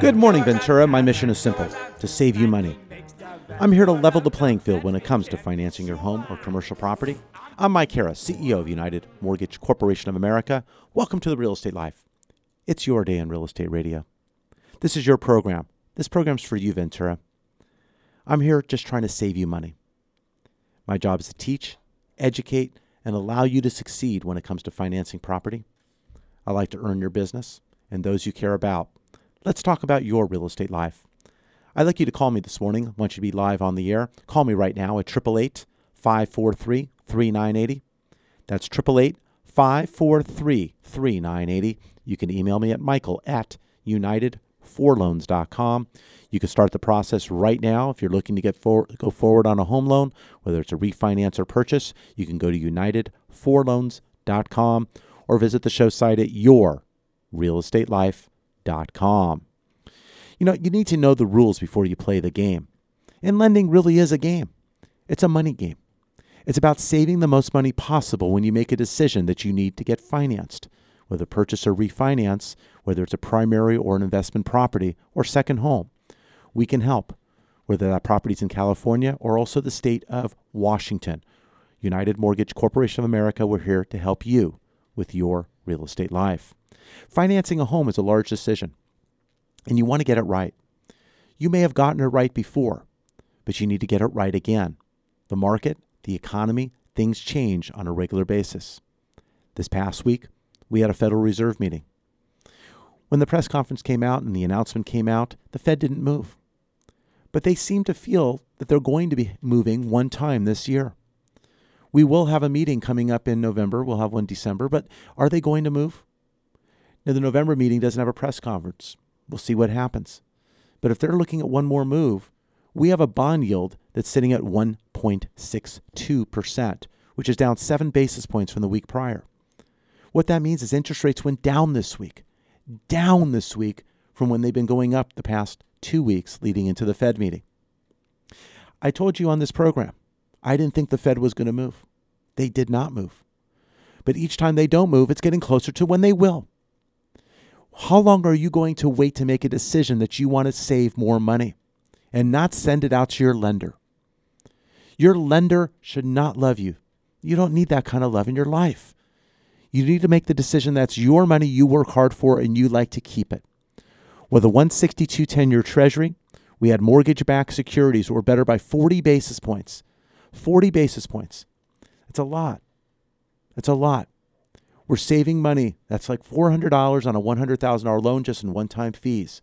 Good morning, Ventura. My mission is simple to save you money. I'm here to level the playing field when it comes to financing your home or commercial property. I'm Mike Harris, CEO of United Mortgage Corporation of America. Welcome to the Real Estate Life. It's your day in real estate radio. This is your program. This program's for you, Ventura. I'm here just trying to save you money. My job is to teach, educate, and allow you to succeed when it comes to financing property. I like to earn your business and those you care about. Let's talk about your real estate life. I'd like you to call me this morning. I want you to be live on the air. Call me right now at 888 543 3980. That's 888 543 3980. You can email me at michael at united4loans.com. You can start the process right now if you're looking to get for, go forward on a home loan, whether it's a refinance or purchase. You can go to united4loans.com or visit the show site at yourrealestatelife.com. You know, you need to know the rules before you play the game. And lending really is a game. It's a money game. It's about saving the most money possible when you make a decision that you need to get financed, whether purchase or refinance, whether it's a primary or an investment property or second home. We can help, whether that property's in California or also the state of Washington. United Mortgage Corporation of America, we're here to help you with your real estate life. Financing a home is a large decision, and you want to get it right. You may have gotten it right before, but you need to get it right again. The market, the economy, things change on a regular basis. This past week, we had a Federal Reserve meeting. When the press conference came out and the announcement came out, the Fed didn't move. But they seem to feel that they're going to be moving one time this year. We will have a meeting coming up in November. We'll have one December, but are they going to move? Now, the November meeting doesn't have a press conference. We'll see what happens. But if they're looking at one more move, we have a bond yield that's sitting at 1.62%, which is down seven basis points from the week prior. What that means is interest rates went down this week, down this week from when they've been going up the past two weeks leading into the Fed meeting. I told you on this program, I didn't think the Fed was going to move. They did not move. But each time they don't move, it's getting closer to when they will. How long are you going to wait to make a decision that you want to save more money and not send it out to your lender? Your lender should not love you. You don't need that kind of love in your life. You need to make the decision that's your money you work hard for and you like to keep it. With a 162 10 year treasury, we had mortgage backed securities were better by 40 basis points. 40 basis points. It's a lot. It's a lot. We're saving money. That's like $400 on a $100,000 loan just in one time fees.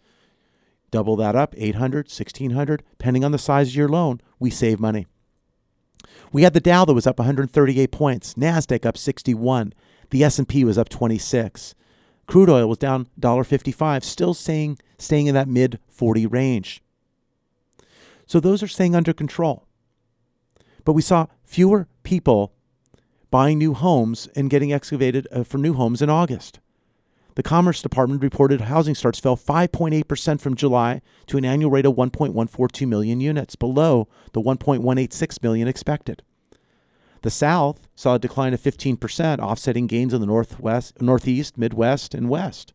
Double that up, 800, 1600, depending on the size of your loan, we save money. We had the Dow that was up 138 points, Nasdaq up 61, the S&P was up 26. Crude oil was down $1.55, still staying staying in that mid 40 range. So those are staying under control. But we saw fewer people buying new homes and getting excavated uh, for new homes in August. The Commerce Department reported housing starts fell 5.8% from July to an annual rate of 1.142 million units, below the 1.186 million expected. The South saw a decline of 15%, offsetting gains in the Northwest, Northeast, Midwest, and West.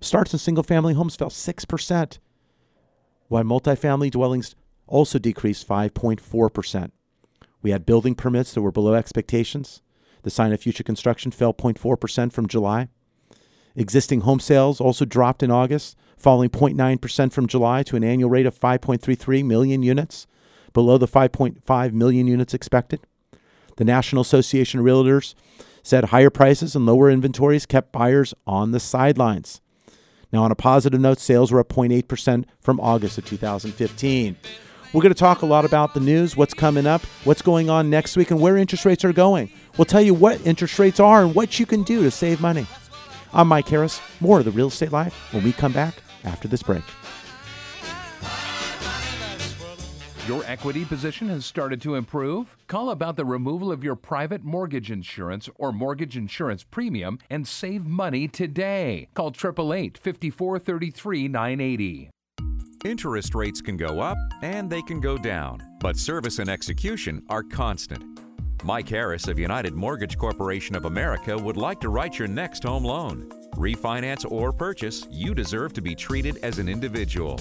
Starts in single family homes fell 6%, while multifamily dwellings also decreased 5.4%. We had building permits that were below expectations. The sign of future construction fell 0.4% from July. Existing home sales also dropped in August, falling 0.9% from July to an annual rate of 5.33 million units, below the 5.5 million units expected. The National Association of Realtors said higher prices and lower inventories kept buyers on the sidelines. Now, on a positive note, sales were up 0.8% from August of 2015. We're going to talk a lot about the news, what's coming up, what's going on next week, and where interest rates are going. We'll tell you what interest rates are and what you can do to save money. I'm Mike Harris. More of the Real Estate Life when we come back after this break. Your equity position has started to improve? Call about the removal of your private mortgage insurance or mortgage insurance premium and save money today. Call 888 5433 980. Interest rates can go up and they can go down, but service and execution are constant. Mike Harris of United Mortgage Corporation of America would like to write your next home loan. Refinance or purchase, you deserve to be treated as an individual.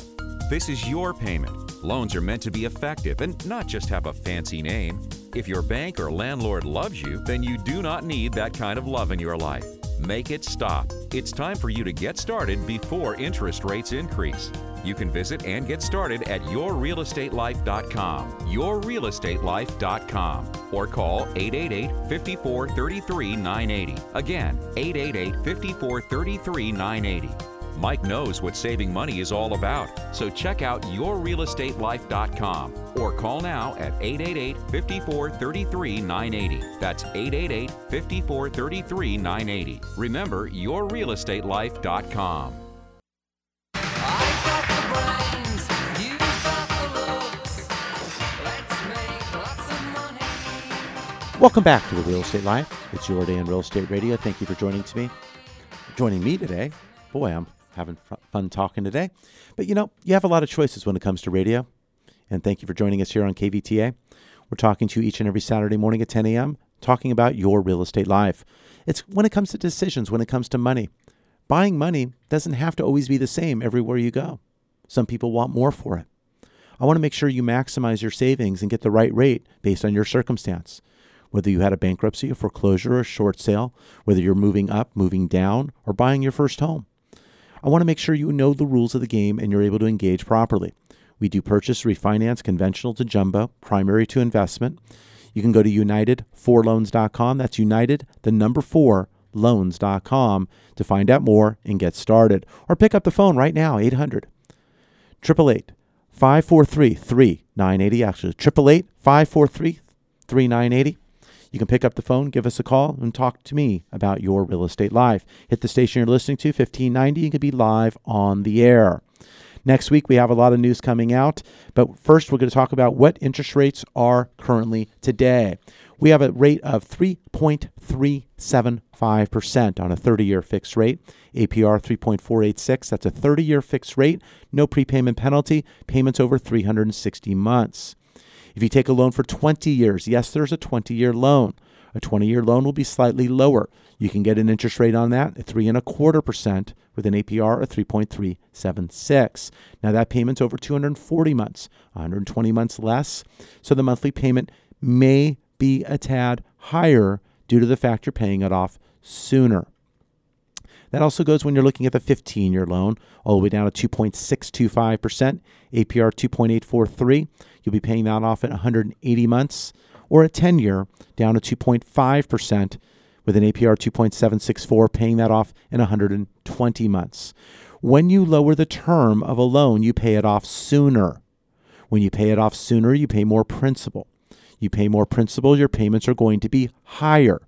This is your payment. Loans are meant to be effective and not just have a fancy name. If your bank or landlord loves you, then you do not need that kind of love in your life. Make it stop. It's time for you to get started before interest rates increase. You can visit and get started at yourrealestatelife.com, yourrealestatelife.com, or call 888 54 33 980. Again, 888 54 33 980. Mike knows what saving money is all about, so check out yourrealestatelife.com or call now at 888 54 33 980. That's 888 54 33 980. Remember, yourrealestatelife.com. Welcome back to the Real Estate Life. It's your day in real estate radio. Thank you for joining me. Joining me today. Boy, I'm having fu- fun talking today. But you know, you have a lot of choices when it comes to radio. And thank you for joining us here on KVTA. We're talking to you each and every Saturday morning at 10 a.m., talking about your real estate life. It's when it comes to decisions, when it comes to money. Buying money doesn't have to always be the same everywhere you go. Some people want more for it. I want to make sure you maximize your savings and get the right rate based on your circumstance. Whether you had a bankruptcy, a foreclosure, or a short sale, whether you're moving up, moving down, or buying your first home. I want to make sure you know the rules of the game and you're able to engage properly. We do purchase, refinance, conventional to jumbo, primary to investment. You can go to united4loans.com. That's United, the number four, loans.com to find out more and get started. Or pick up the phone right now, 800 888 543 3980. Actually, 888 543 3980. You can pick up the phone, give us a call, and talk to me about your real estate life. Hit the station you're listening to, 1590. You can be live on the air. Next week, we have a lot of news coming out, but first, we're going to talk about what interest rates are currently today. We have a rate of 3.375% on a 30 year fixed rate, APR 3.486. That's a 30 year fixed rate, no prepayment penalty, payments over 360 months. If you take a loan for 20 years, yes, there's a 20 year loan. A 20 year loan will be slightly lower. You can get an interest rate on that at three and a quarter percent with an APR of 3.376. Now that payment's over 240 months, 120 months less. So the monthly payment may be a tad higher due to the fact you're paying it off sooner. That also goes when you're looking at the 15 year loan, all the way down to 2.625%, APR 2.843. You'll be paying that off at 180 months, or a 10 year down to 2.5% with an APR 2.764, paying that off in 120 months. When you lower the term of a loan, you pay it off sooner. When you pay it off sooner, you pay more principal. You pay more principal, your payments are going to be higher.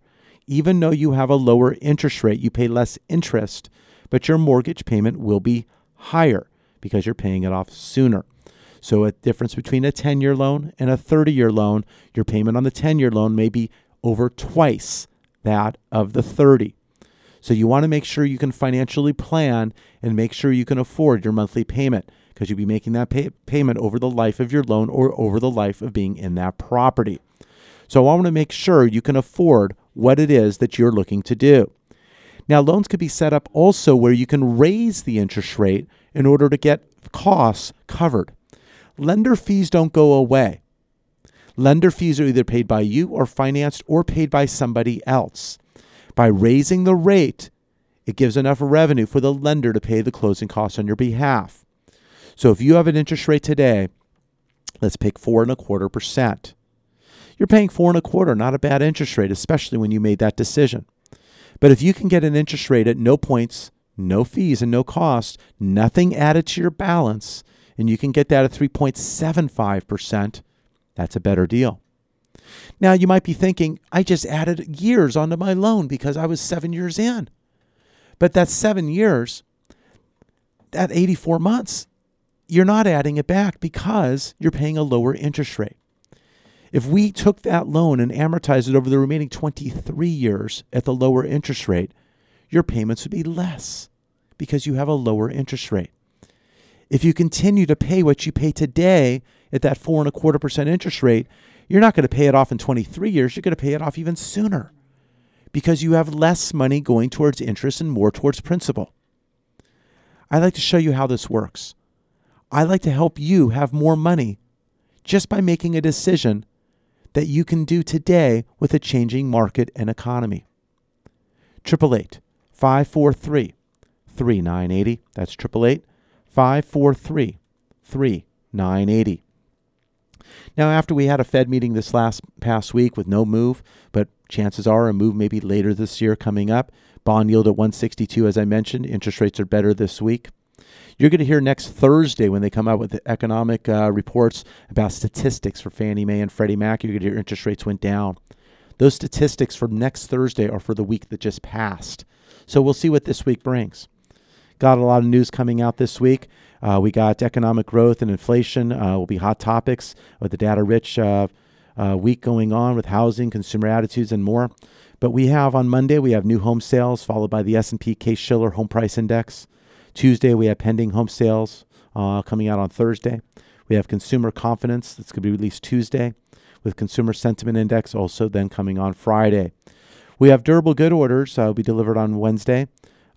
Even though you have a lower interest rate, you pay less interest, but your mortgage payment will be higher because you're paying it off sooner. So, a difference between a 10 year loan and a 30 year loan, your payment on the 10 year loan may be over twice that of the 30. So, you want to make sure you can financially plan and make sure you can afford your monthly payment because you'll be making that pay- payment over the life of your loan or over the life of being in that property. So, I want to make sure you can afford what it is that you're looking to do. Now, loans could be set up also where you can raise the interest rate in order to get costs covered. Lender fees don't go away. Lender fees are either paid by you or financed or paid by somebody else. By raising the rate, it gives enough revenue for the lender to pay the closing costs on your behalf. So if you have an interest rate today, let's pick four and a quarter percent. You're paying four and a quarter, not a bad interest rate, especially when you made that decision. But if you can get an interest rate at no points, no fees, and no cost, nothing added to your balance, and you can get that at 3.75%, that's a better deal. Now, you might be thinking, I just added years onto my loan because I was seven years in. But that's seven years, that 84 months, you're not adding it back because you're paying a lower interest rate. If we took that loan and amortized it over the remaining 23 years at the lower interest rate, your payments would be less because you have a lower interest rate. If you continue to pay what you pay today at that four and a quarter percent interest rate, you're not going to pay it off in 23 years. You're going to pay it off even sooner because you have less money going towards interest and more towards principal. I'd like to show you how this works. I like to help you have more money just by making a decision that you can do today with a changing market and economy. 888 543 3980. That's 888 543 3980. Now, after we had a Fed meeting this last past week with no move, but chances are a move maybe later this year coming up, bond yield at 162, as I mentioned, interest rates are better this week. You're going to hear next Thursday when they come out with the economic uh, reports about statistics for Fannie Mae and Freddie Mac. You're going to hear interest rates went down. Those statistics for next Thursday are for the week that just passed. So we'll see what this week brings. Got a lot of news coming out this week. Uh, we got economic growth and inflation uh, will be hot topics with the data rich uh, uh, week going on with housing, consumer attitudes, and more. But we have on Monday we have new home sales followed by the S&P Case Shiller Home Price Index. Tuesday we have pending home sales uh, coming out on Thursday. We have consumer confidence that's going to be released Tuesday, with consumer sentiment index also then coming on Friday. We have durable good orders uh, will be delivered on Wednesday.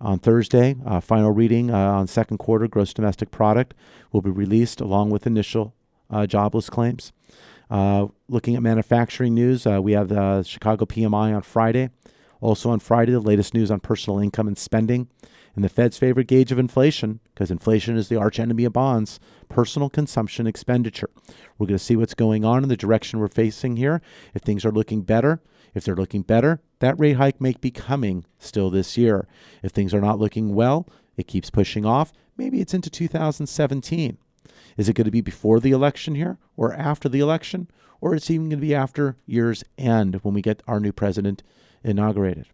On Thursday, uh, final reading uh, on second quarter gross domestic product will be released along with initial uh, jobless claims. Uh, looking at manufacturing news, uh, we have the Chicago PMI on Friday. Also on Friday, the latest news on personal income and spending. And the Fed's favorite gauge of inflation, because inflation is the arch enemy of bonds, personal consumption expenditure. We're going to see what's going on in the direction we're facing here. If things are looking better, if they're looking better, that rate hike may be coming still this year. If things are not looking well, it keeps pushing off. Maybe it's into 2017. Is it going to be before the election here or after the election? Or it's even going to be after year's end when we get our new president inaugurated.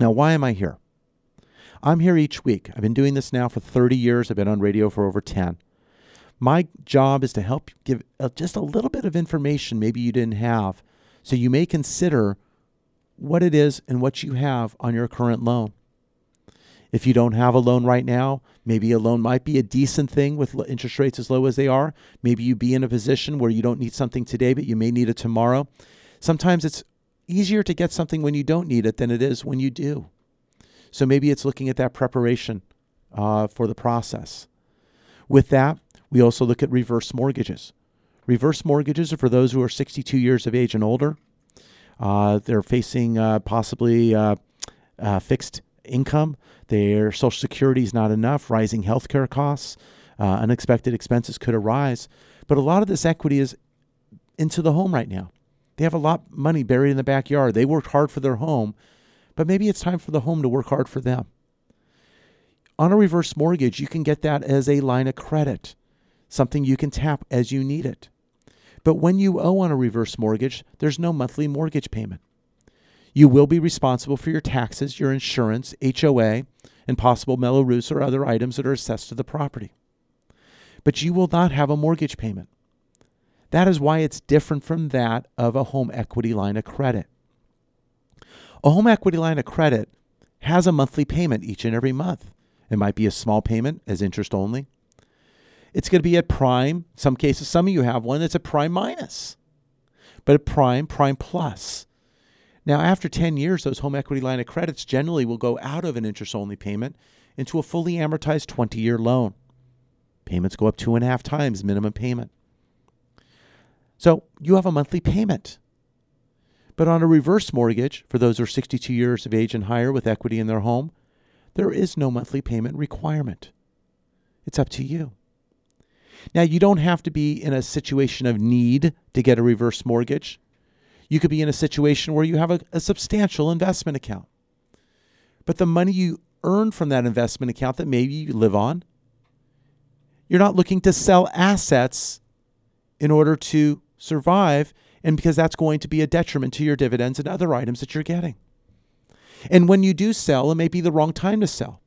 Now, why am I here? I'm here each week. I've been doing this now for 30 years. I've been on radio for over 10. My job is to help give uh, just a little bit of information maybe you didn't have so you may consider what it is and what you have on your current loan. If you don't have a loan right now, maybe a loan might be a decent thing with interest rates as low as they are. Maybe you be in a position where you don't need something today, but you may need it tomorrow. Sometimes it's easier to get something when you don't need it than it is when you do. So maybe it's looking at that preparation uh, for the process. With that, we also look at reverse mortgages. Reverse mortgages are for those who are 62 years of age and older. Uh, they're facing uh, possibly uh, uh, fixed income. Their Social Security is not enough, rising healthcare costs, uh, unexpected expenses could arise. But a lot of this equity is into the home right now. They have a lot of money buried in the backyard. They worked hard for their home, but maybe it's time for the home to work hard for them. On a reverse mortgage, you can get that as a line of credit, something you can tap as you need it. But when you owe on a reverse mortgage, there's no monthly mortgage payment. You will be responsible for your taxes, your insurance, HOA, and possible Mello-Roos or other items that are assessed to the property. But you will not have a mortgage payment. That is why it's different from that of a home equity line of credit. A home equity line of credit has a monthly payment each and every month. It might be a small payment as interest only. It's going to be at prime. Some cases, some of you have one that's a prime minus, but a prime, prime plus. Now, after 10 years, those home equity line of credits generally will go out of an interest only payment into a fully amortized 20 year loan. Payments go up two and a half times minimum payment. So you have a monthly payment. But on a reverse mortgage, for those who are 62 years of age and higher with equity in their home, there is no monthly payment requirement. It's up to you. Now, you don't have to be in a situation of need to get a reverse mortgage. You could be in a situation where you have a, a substantial investment account. But the money you earn from that investment account that maybe you live on, you're not looking to sell assets in order to survive, and because that's going to be a detriment to your dividends and other items that you're getting. And when you do sell, it may be the wrong time to sell.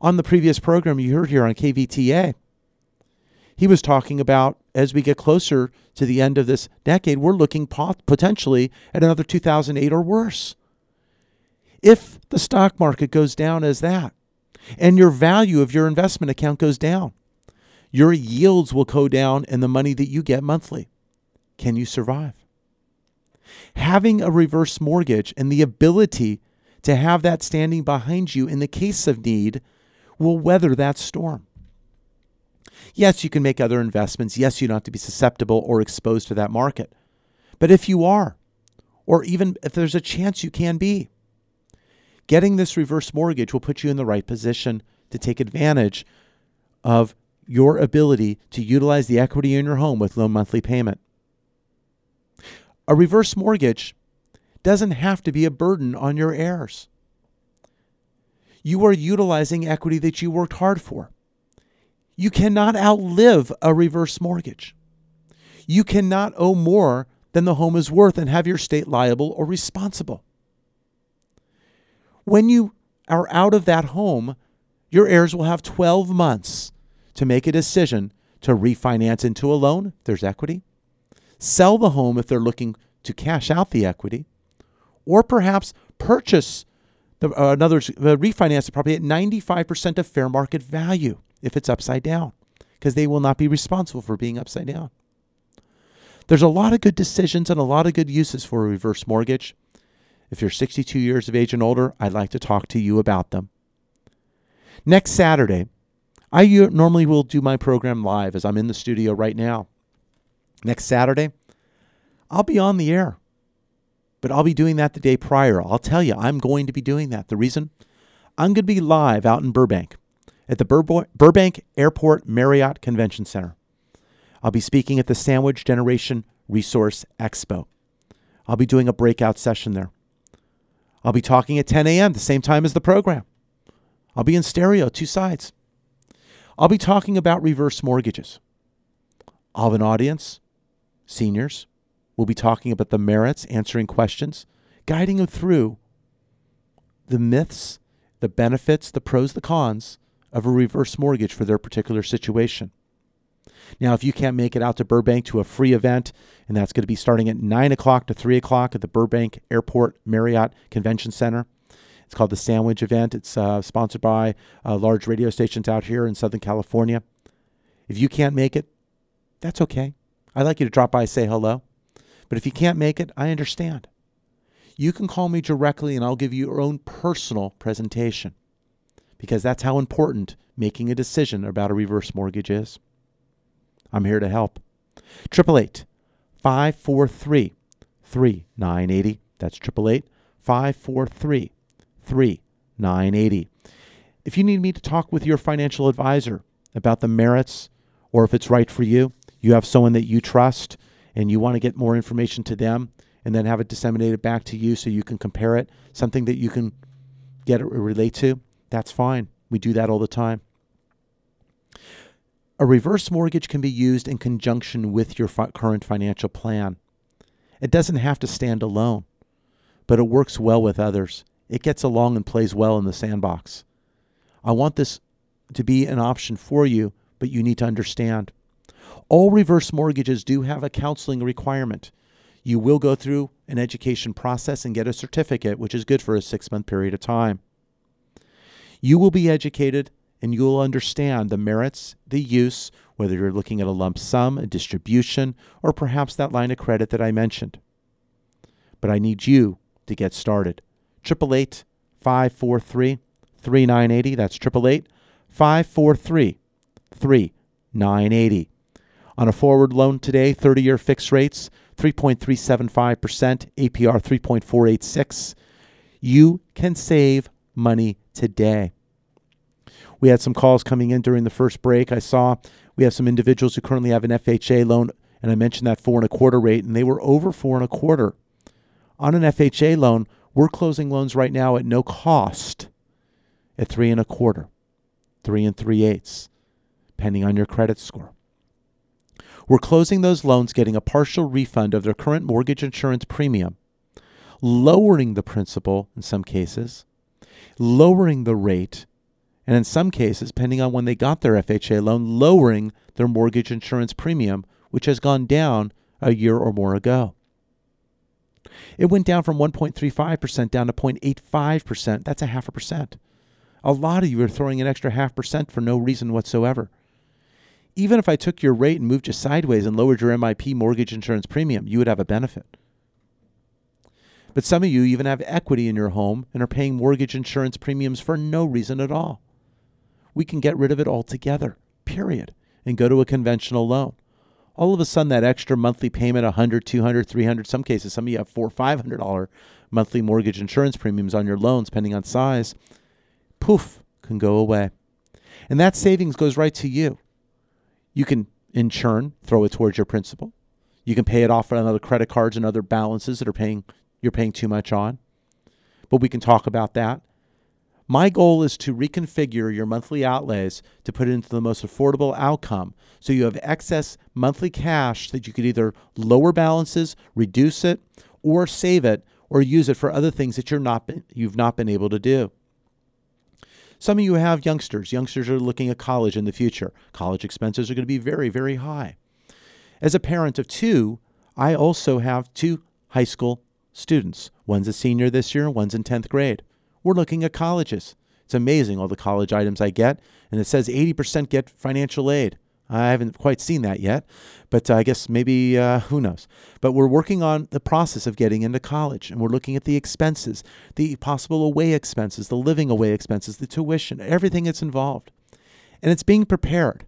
On the previous program you heard here on KVTA, he was talking about as we get closer to the end of this decade, we're looking pot- potentially at another 2008 or worse. If the stock market goes down as that, and your value of your investment account goes down, your yields will go down and the money that you get monthly. Can you survive? Having a reverse mortgage and the ability to have that standing behind you in the case of need will weather that storm. Yes, you can make other investments. Yes, you don't have to be susceptible or exposed to that market. But if you are, or even if there's a chance you can be, getting this reverse mortgage will put you in the right position to take advantage of your ability to utilize the equity in your home with low monthly payment. A reverse mortgage doesn't have to be a burden on your heirs. You are utilizing equity that you worked hard for. You cannot outlive a reverse mortgage. You cannot owe more than the home is worth and have your state liable or responsible. When you are out of that home, your heirs will have 12 months to make a decision to refinance into a loan if there's equity, sell the home if they're looking to cash out the equity, or perhaps purchase the, uh, another uh, refinance the property at 95% of fair market value if it's upside down, because they will not be responsible for being upside down. There's a lot of good decisions and a lot of good uses for a reverse mortgage. If you're 62 years of age and older, I'd like to talk to you about them. Next Saturday, I normally will do my program live as I'm in the studio right now. Next Saturday, I'll be on the air, but I'll be doing that the day prior. I'll tell you, I'm going to be doing that. The reason? I'm going to be live out in Burbank at the Burbank Airport Marriott Convention Center. I'll be speaking at the Sandwich Generation Resource Expo. I'll be doing a breakout session there. I'll be talking at 10 a.m., the same time as the program. I'll be in stereo, two sides. I'll be talking about reverse mortgages. I'll have an audience, seniors. We'll be talking about the merits, answering questions, guiding them through the myths, the benefits, the pros, the cons of a reverse mortgage for their particular situation. Now, if you can't make it out to Burbank to a free event, and that's going to be starting at 9 o'clock to 3 o'clock at the Burbank Airport Marriott Convention Center. It's called the Sandwich Event. It's uh, sponsored by uh, large radio stations out here in Southern California. If you can't make it, that's okay. I'd like you to drop by and say hello. But if you can't make it, I understand. You can call me directly and I'll give you your own personal presentation because that's how important making a decision about a reverse mortgage is. I'm here to help. 888 543 3980. That's 888 543 3980. If you need me to talk with your financial advisor about the merits or if it's right for you, you have someone that you trust and you want to get more information to them and then have it disseminated back to you so you can compare it, something that you can get it relate to, that's fine. We do that all the time. A reverse mortgage can be used in conjunction with your fi- current financial plan. It doesn't have to stand alone, but it works well with others. It gets along and plays well in the sandbox. I want this to be an option for you, but you need to understand. All reverse mortgages do have a counseling requirement. You will go through an education process and get a certificate, which is good for a six month period of time. You will be educated and you will understand the merits, the use, whether you're looking at a lump sum, a distribution, or perhaps that line of credit that I mentioned. But I need you to get started. 888 543 3980. That's 888 543 3980. On a forward loan today, 30 year fixed rates, 3.375%, APR 3.486. You can save money today. We had some calls coming in during the first break. I saw we have some individuals who currently have an FHA loan, and I mentioned that four and a quarter rate, and they were over four and a quarter. On an FHA loan, we're closing loans right now at no cost at three and a quarter, three and three eighths, depending on your credit score. We're closing those loans getting a partial refund of their current mortgage insurance premium, lowering the principal in some cases, lowering the rate, and in some cases, depending on when they got their FHA loan, lowering their mortgage insurance premium, which has gone down a year or more ago. It went down from 1.35% down to 0.85%. That's a half a percent. A lot of you are throwing an extra half percent for no reason whatsoever. Even if I took your rate and moved you sideways and lowered your MIP mortgage insurance premium, you would have a benefit. But some of you even have equity in your home and are paying mortgage insurance premiums for no reason at all. We can get rid of it altogether, period, and go to a conventional loan. All of a sudden, that extra monthly payment, 100 200 300 some cases, some of you have four $500 monthly mortgage insurance premiums on your loans, depending on size, poof, can go away. And that savings goes right to you. You can, in churn, throw it towards your principal. You can pay it off on other credit cards and other balances that are paying you're paying too much on. But we can talk about that. My goal is to reconfigure your monthly outlays to put it into the most affordable outcome. So you have excess monthly cash that you could either lower balances, reduce it, or save it, or use it for other things that you're not you've not been able to do. Some of you have youngsters. Youngsters are looking at college in the future. College expenses are going to be very, very high. As a parent of two, I also have two high school students. One's a senior this year, one's in 10th grade. We're looking at colleges. It's amazing all the college items I get, and it says 80% get financial aid. I haven't quite seen that yet, but I guess maybe uh, who knows. But we're working on the process of getting into college, and we're looking at the expenses, the possible away expenses, the living away expenses, the tuition, everything that's involved. And it's being prepared.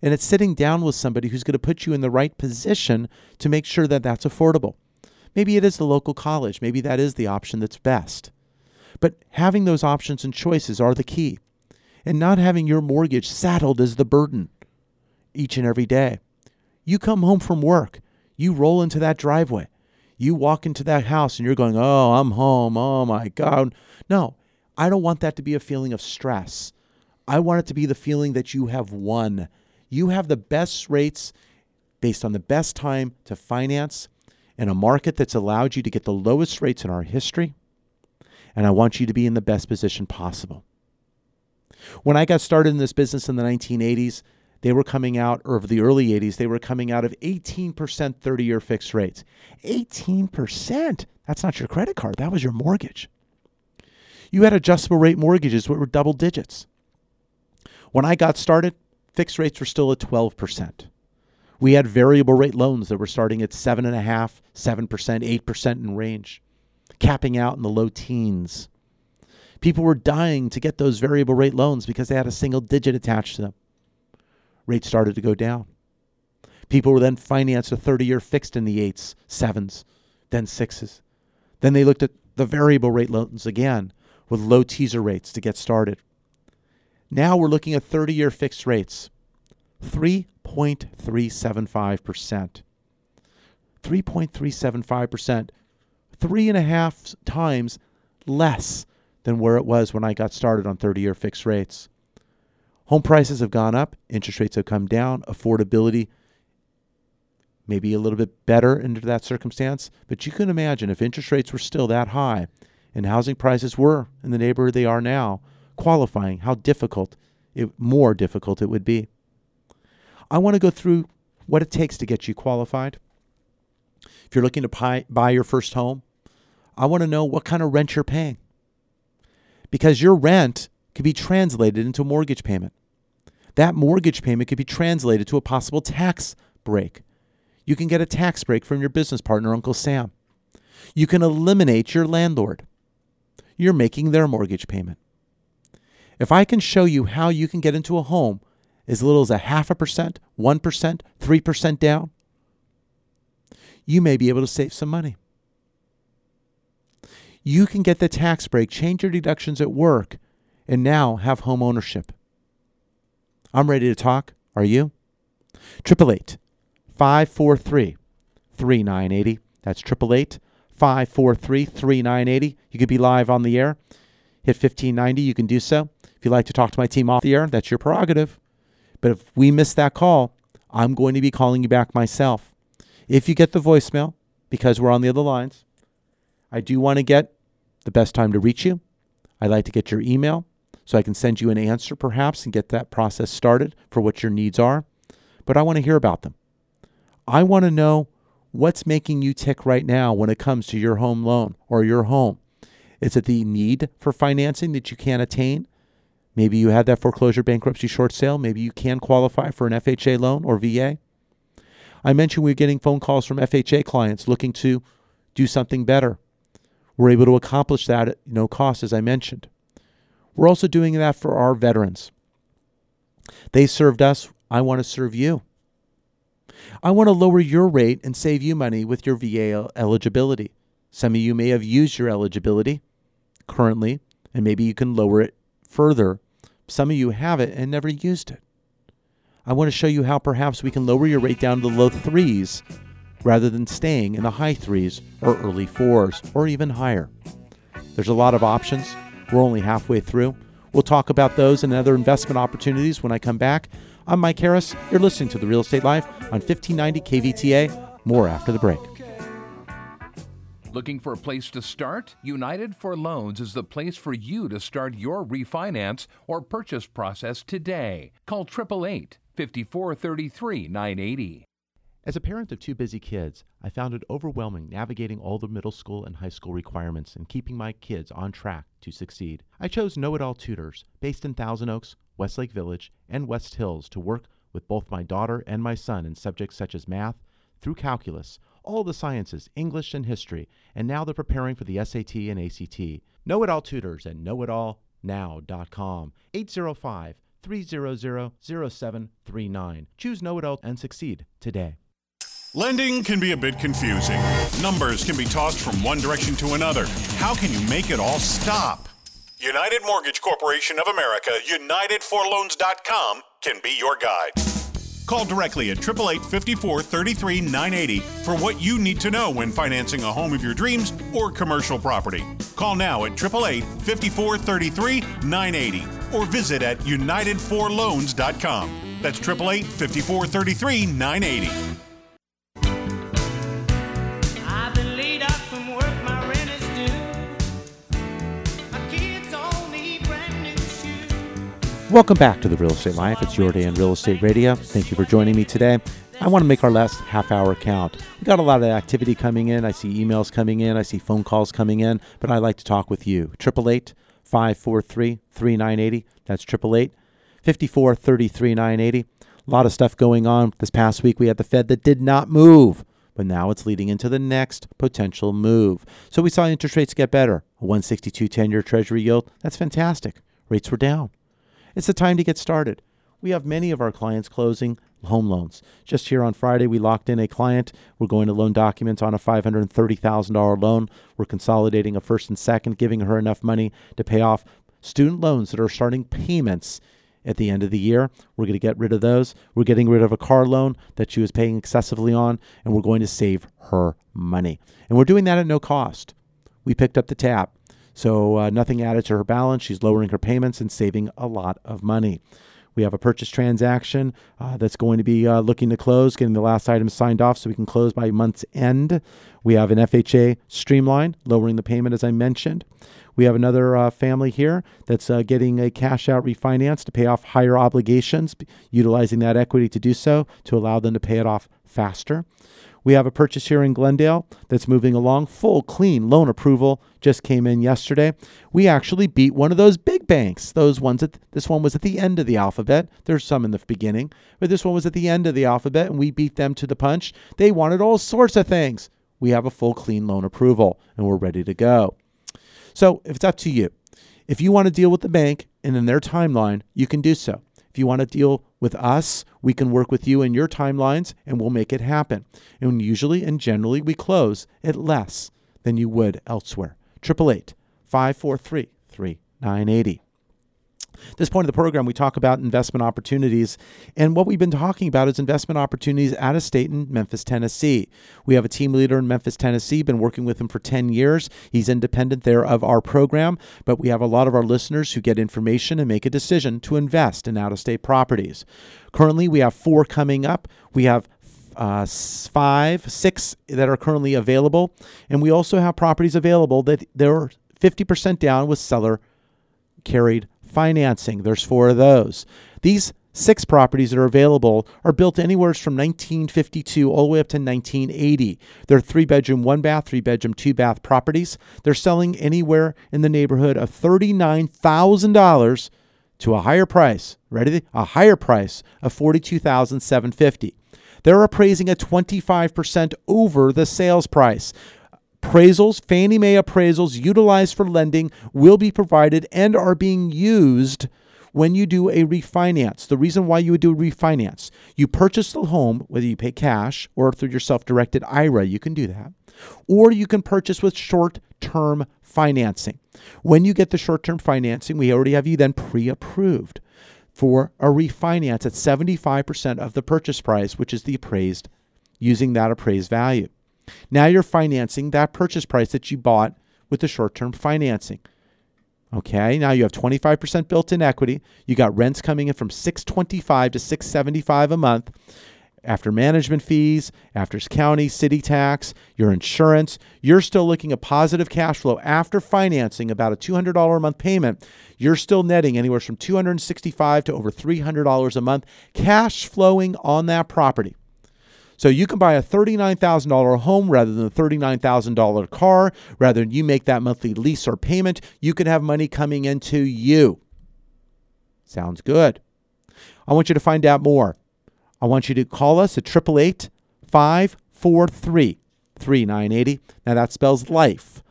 And it's sitting down with somebody who's going to put you in the right position to make sure that that's affordable. Maybe it is the local college. Maybe that is the option that's best. But having those options and choices are the key. And not having your mortgage saddled as the burden each and every day. You come home from work, you roll into that driveway, you walk into that house, and you're going, Oh, I'm home. Oh my God. No, I don't want that to be a feeling of stress. I want it to be the feeling that you have won. You have the best rates based on the best time to finance in a market that's allowed you to get the lowest rates in our history. And I want you to be in the best position possible. When I got started in this business in the 1980s, they were coming out, or of the early 80s, they were coming out of 18% 30 year fixed rates. 18%? That's not your credit card, that was your mortgage. You had adjustable rate mortgages that were double digits. When I got started, fixed rates were still at 12%. We had variable rate loans that were starting at 7.5%, 7%, 8% in range, capping out in the low teens. People were dying to get those variable rate loans because they had a single digit attached to them. Rates started to go down. People were then financed a 30 year fixed in the eights, sevens, then sixes. Then they looked at the variable rate loans again with low teaser rates to get started. Now we're looking at 30 year fixed rates, 3.375%. 3.375%, three and a half times less than where it was when I got started on 30 year fixed rates. Home prices have gone up, interest rates have come down, affordability maybe a little bit better under that circumstance. But you can imagine if interest rates were still that high and housing prices were in the neighborhood they are now, qualifying, how difficult, it, more difficult it would be. I want to go through what it takes to get you qualified. If you're looking to buy, buy your first home, I want to know what kind of rent you're paying. Because your rent could be translated into a mortgage payment. That mortgage payment could be translated to a possible tax break. You can get a tax break from your business partner, Uncle Sam. You can eliminate your landlord. You're making their mortgage payment. If I can show you how you can get into a home as little as a half a percent, 1%, 3% down, you may be able to save some money. You can get the tax break, change your deductions at work, and now have home ownership. I'm ready to talk. Are you? 888 543 3980. That's 888 543 3980. You could be live on the air. Hit 1590. You can do so. If you'd like to talk to my team off the air, that's your prerogative. But if we miss that call, I'm going to be calling you back myself. If you get the voicemail, because we're on the other lines, I do want to get the best time to reach you. I'd like to get your email so I can send you an answer perhaps and get that process started for what your needs are. But I want to hear about them. I want to know what's making you tick right now when it comes to your home loan or your home. Is it the need for financing that you can't attain? Maybe you had that foreclosure bankruptcy short sale. Maybe you can qualify for an FHA loan or VA. I mentioned we're getting phone calls from FHA clients looking to do something better. We're able to accomplish that at no cost, as I mentioned. We're also doing that for our veterans. They served us. I want to serve you. I want to lower your rate and save you money with your VA eligibility. Some of you may have used your eligibility currently, and maybe you can lower it further. Some of you have it and never used it. I want to show you how perhaps we can lower your rate down to the low threes rather than staying in the high threes or early fours or even higher. There's a lot of options. We're only halfway through. We'll talk about those and other investment opportunities when I come back. I'm Mike Harris. You're listening to The Real Estate Life on 1590 KVTA. More after the break. Looking for a place to start? United for Loans is the place for you to start your refinance or purchase process today. Call 888 5433 980. As a parent of two busy kids, I found it overwhelming navigating all the middle school and high school requirements and keeping my kids on track to succeed. I chose Know It All Tutors, based in Thousand Oaks, Westlake Village, and West Hills, to work with both my daughter and my son in subjects such as math, through calculus, all the sciences, English, and history, and now they're preparing for the SAT and ACT. Know It All Tutors at knowitallnow.com. 805 300 0739. Choose Know It All and succeed today. Lending can be a bit confusing. Numbers can be tossed from one direction to another. How can you make it all stop? United Mortgage Corporation of America, United4Loans.com can be your guide. Call directly at 888 54 33 980 for what you need to know when financing a home of your dreams or commercial property. Call now at 888 54 33 980 or visit at United4Loans.com. That's 888 54 33 980. Welcome back to the Real Estate Life. It's your day in real estate radio. Thank you for joining me today. I want to make our last half hour count. We got a lot of activity coming in. I see emails coming in. I see phone calls coming in, but I'd like to talk with you. 888 543 3980. That's 888 54 33 980. A lot of stuff going on. This past week, we had the Fed that did not move, but now it's leading into the next potential move. So we saw interest rates get better. A 162 10 year Treasury yield. That's fantastic. Rates were down. It's the time to get started. We have many of our clients closing home loans. Just here on Friday, we locked in a client. We're going to loan documents on a $530,000 loan. We're consolidating a first and second, giving her enough money to pay off student loans that are starting payments at the end of the year. We're going to get rid of those. We're getting rid of a car loan that she was paying excessively on, and we're going to save her money. And we're doing that at no cost. We picked up the tab. So uh, nothing added to her balance. She's lowering her payments and saving a lot of money. We have a purchase transaction uh, that's going to be uh, looking to close, getting the last item signed off so we can close by month's end. We have an FHA streamline, lowering the payment as I mentioned. We have another uh, family here that's uh, getting a cash out refinance to pay off higher obligations, utilizing that equity to do so to allow them to pay it off faster. We have a purchase here in Glendale that's moving along. Full clean loan approval just came in yesterday. We actually beat one of those big banks. Those ones that this one was at the end of the alphabet. There's some in the beginning, but this one was at the end of the alphabet and we beat them to the punch. They wanted all sorts of things. We have a full clean loan approval and we're ready to go. So if it's up to you, if you want to deal with the bank and in their timeline, you can do so. If you want to deal with us, we can work with you in your timelines and we'll make it happen. And usually and generally, we close at less than you would elsewhere. 888 543 3980. This point of the program, we talk about investment opportunities. And what we've been talking about is investment opportunities out of state in Memphis, Tennessee. We have a team leader in Memphis, Tennessee, been working with him for 10 years. He's independent there of our program, but we have a lot of our listeners who get information and make a decision to invest in out of state properties. Currently, we have four coming up. We have uh, five, six that are currently available. And we also have properties available that they're 50% down with seller carried financing. There's four of those. These six properties that are available are built anywhere from 1952 all the way up to 1980. They're three bedroom, one bath, three bedroom, two bath properties. They're selling anywhere in the neighborhood of $39,000 to a higher price. Ready? A higher price of 42,750. They're appraising at 25% over the sales price. Appraisals, Fannie Mae appraisals utilized for lending will be provided and are being used when you do a refinance. The reason why you would do a refinance, you purchase the home, whether you pay cash or through your self directed IRA, you can do that. Or you can purchase with short term financing. When you get the short term financing, we already have you then pre approved for a refinance at 75% of the purchase price, which is the appraised, using that appraised value. Now you're financing that purchase price that you bought with the short term financing. Okay, now you have 25% built in equity. You got rents coming in from 625 to 675 a month. After management fees, after county, city tax, your insurance, you're still looking at positive cash flow after financing about a $200 a month payment. You're still netting anywhere from 265 to over $300 a month cash flowing on that property. So you can buy a $39,000 home rather than a $39,000 car. Rather than you make that monthly lease or payment, you can have money coming into you. Sounds good. I want you to find out more. I want you to call us at 888 543 3980. Now that spells life.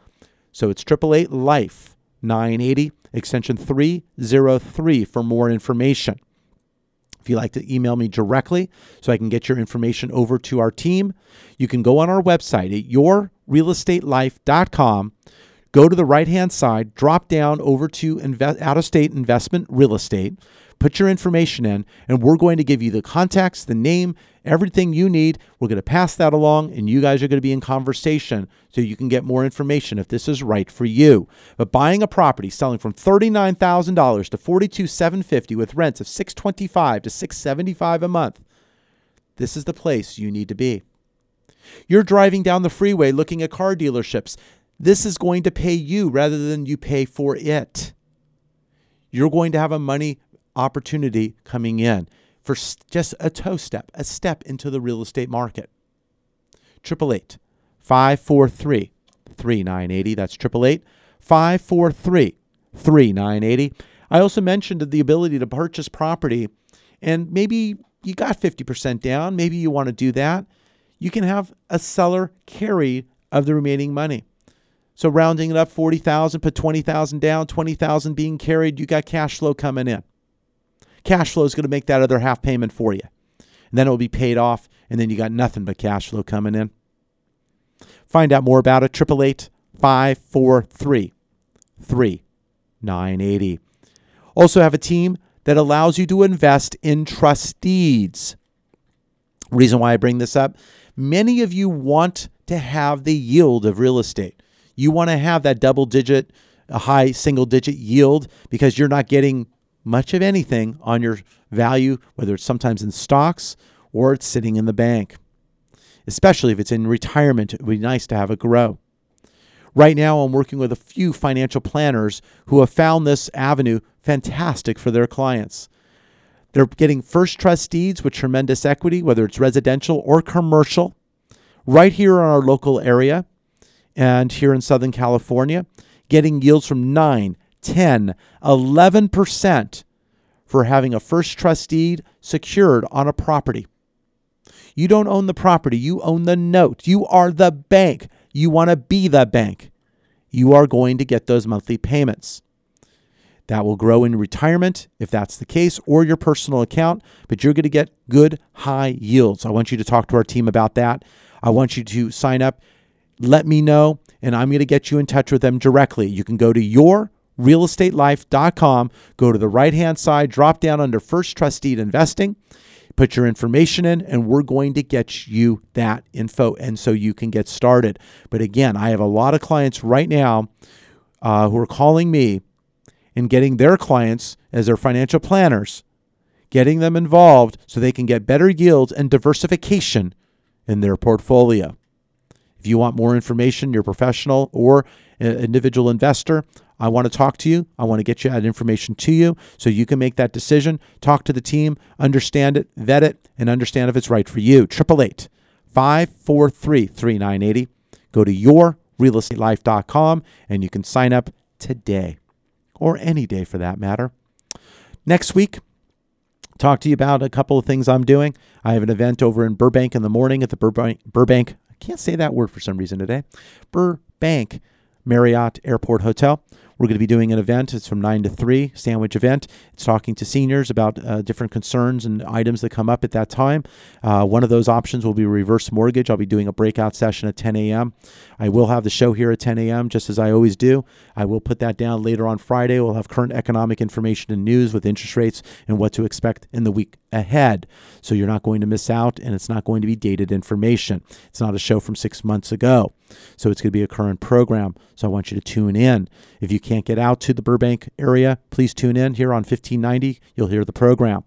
So it's 888 life 980 extension 303 for more information. If you'd like to email me directly so I can get your information over to our team, you can go on our website at yourrealestatelife.com. Go to the right hand side, drop down over to invest, out of state investment real estate, put your information in, and we're going to give you the contacts, the name, everything you need. We're going to pass that along, and you guys are going to be in conversation so you can get more information if this is right for you. But buying a property selling from $39,000 to $42,750 with rents of 625 to 675 a month, this is the place you need to be. You're driving down the freeway looking at car dealerships. This is going to pay you rather than you pay for it. You're going to have a money opportunity coming in for just a toe step, a step into the real estate market. 888 543 3980. That's 888 543 3980. I also mentioned the ability to purchase property, and maybe you got 50% down. Maybe you want to do that. You can have a seller carry of the remaining money. So rounding it up, 40,000, put 20,000 down, 20,000 being carried, you got cash flow coming in. Cash flow is going to make that other half payment for you. And then it will be paid off, and then you got nothing but cash flow coming in. Find out more about it, 888 543 3980. Also, have a team that allows you to invest in trust deeds. Reason why I bring this up many of you want to have the yield of real estate. You want to have that double digit, a high single digit yield because you're not getting much of anything on your value, whether it's sometimes in stocks or it's sitting in the bank. Especially if it's in retirement, it would be nice to have it grow. Right now, I'm working with a few financial planners who have found this avenue fantastic for their clients. They're getting first trust deeds with tremendous equity, whether it's residential or commercial, right here in our local area and here in Southern California, getting yields from 9, 10, 11% for having a first trust deed secured on a property. You don't own the property, you own the note. You are the bank. You want to be the bank. You are going to get those monthly payments. That will grow in retirement if that's the case, or your personal account, but you're going to get good high yields. I want you to talk to our team about that. I want you to sign up. Let me know, and I'm going to get you in touch with them directly. You can go to yourrealestatelife.com, go to the right hand side, drop down under First Trust Deed Investing, put your information in, and we're going to get you that info, and so you can get started. But again, I have a lot of clients right now uh, who are calling me and getting their clients as their financial planners, getting them involved so they can get better yields and diversification in their portfolio. If you want more information, you're a professional or an individual investor, I want to talk to you. I want to get you that information to you so you can make that decision. Talk to the team, understand it, vet it, and understand if it's right for you. 888 543 3980. Go to yourrealestatelife.com and you can sign up today or any day for that matter. Next week, talk to you about a couple of things I'm doing. I have an event over in Burbank in the morning at the Burbank Burbank. I can't say that word for some reason today. Burbank Marriott Airport Hotel. We're going to be doing an event. It's from 9 to 3, sandwich event. It's talking to seniors about uh, different concerns and items that come up at that time. Uh, one of those options will be reverse mortgage. I'll be doing a breakout session at 10 a.m. I will have the show here at 10 a.m., just as I always do. I will put that down later on Friday. We'll have current economic information and news with interest rates and what to expect in the week ahead. So you're not going to miss out, and it's not going to be dated information. It's not a show from six months ago. So it's going to be a current program. So I want you to tune in. If you can't get out to the Burbank area, please tune in here on 1590. You'll hear the program.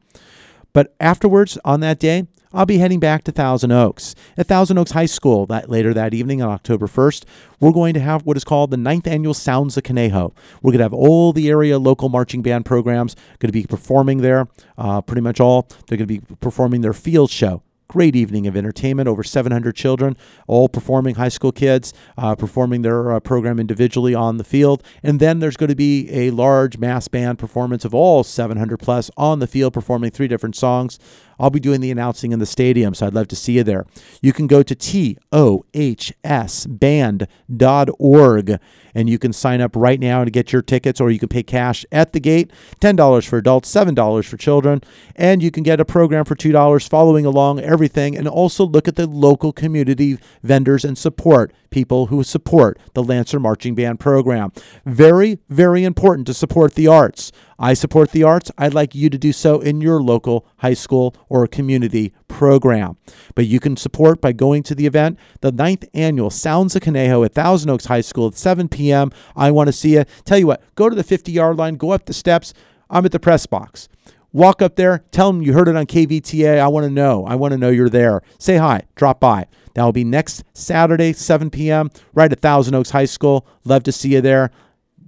But afterwards, on that day, I'll be heading back to Thousand Oaks. At Thousand Oaks High School, that later that evening on October 1st, we're going to have what is called the ninth annual Sounds of Conejo. We're going to have all the area local marching band programs going to be performing there. Uh, pretty much all. They're going to be performing their field show. Great evening of entertainment. Over 700 children, all performing, high school kids uh, performing their uh, program individually on the field. And then there's going to be a large mass band performance of all 700 plus on the field performing three different songs. I'll be doing the announcing in the stadium, so I'd love to see you there. You can go to tohsband.org and you can sign up right now to get your tickets, or you can pay cash at the gate $10 for adults, $7 for children. And you can get a program for $2 following along everything, and also look at the local community vendors and support people who support the Lancer Marching Band program. Very, very important to support the arts. I support the arts. I'd like you to do so in your local high school or community program. But you can support by going to the event, the ninth annual Sounds of Conejo at Thousand Oaks High School at 7 p.m. I want to see you. Tell you what, go to the 50 yard line, go up the steps. I'm at the press box. Walk up there, tell them you heard it on KVTA. I want to know. I want to know you're there. Say hi, drop by. That will be next Saturday, 7 p.m., right at Thousand Oaks High School. Love to see you there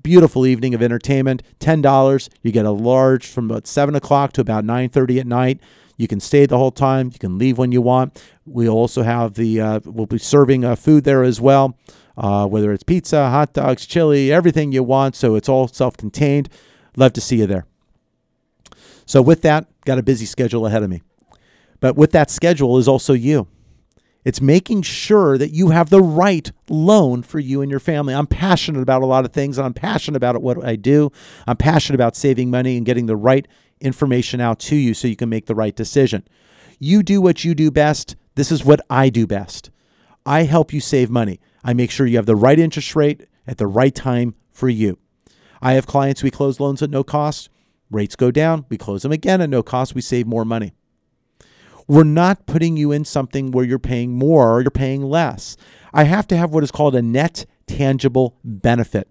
beautiful evening of entertainment. $10 you get a large from about 7 o'clock to about 9.30 at night. You can stay the whole time. You can leave when you want. We also have the uh, we'll be serving uh, food there as well. Uh, whether it's pizza hot dogs chili everything you want. So it's all self-contained. Love to see you there. So with that got a busy schedule ahead of me. But with that schedule is also you it's making sure that you have the right loan for you and your family. I'm passionate about a lot of things, and I'm passionate about what I do. I'm passionate about saving money and getting the right information out to you so you can make the right decision. You do what you do best. This is what I do best. I help you save money. I make sure you have the right interest rate at the right time for you. I have clients, we close loans at no cost. Rates go down, we close them again at no cost, we save more money. We're not putting you in something where you're paying more or you're paying less. I have to have what is called a net tangible benefit.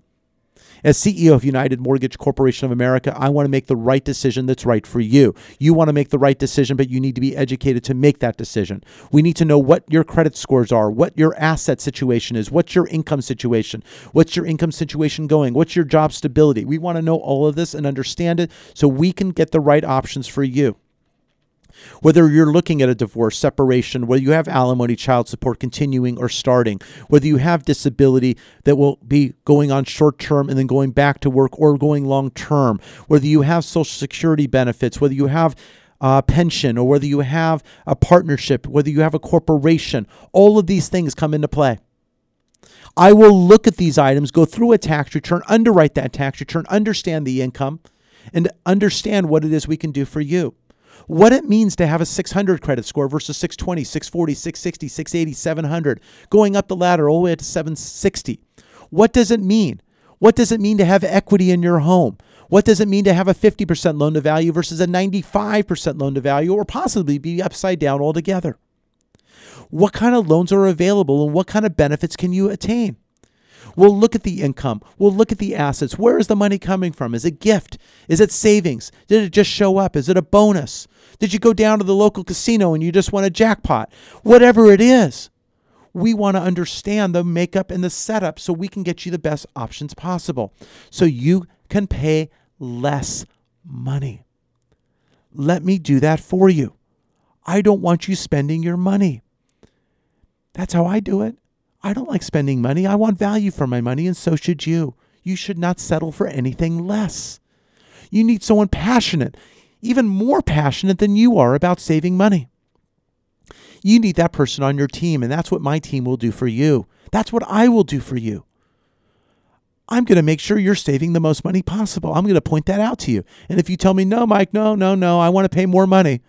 As CEO of United Mortgage Corporation of America, I want to make the right decision that's right for you. You want to make the right decision, but you need to be educated to make that decision. We need to know what your credit scores are, what your asset situation is, what's your income situation, what's your income situation going, what's your job stability. We want to know all of this and understand it so we can get the right options for you whether you're looking at a divorce, separation, whether you have alimony, child support continuing or starting, whether you have disability that will be going on short term and then going back to work or going long term, whether you have social security benefits, whether you have uh, pension or whether you have a partnership, whether you have a corporation, all of these things come into play. I will look at these items, go through a tax return, underwrite that tax return, understand the income, and understand what it is we can do for you. What it means to have a 600 credit score versus 620, 640, 660, 680, 700, going up the ladder all the way to 760. What does it mean? What does it mean to have equity in your home? What does it mean to have a 50% loan to value versus a 95% loan to value or possibly be upside down altogether? What kind of loans are available and what kind of benefits can you attain? We'll look at the income. We'll look at the assets. Where is the money coming from? Is it gift? Is it savings? Did it just show up? Is it a bonus? Did you go down to the local casino and you just won a jackpot? Whatever it is, we want to understand the makeup and the setup so we can get you the best options possible so you can pay less money. Let me do that for you. I don't want you spending your money. That's how I do it. I don't like spending money. I want value for my money, and so should you. You should not settle for anything less. You need someone passionate, even more passionate than you are about saving money. You need that person on your team, and that's what my team will do for you. That's what I will do for you. I'm going to make sure you're saving the most money possible. I'm going to point that out to you. And if you tell me, no, Mike, no, no, no, I want to pay more money,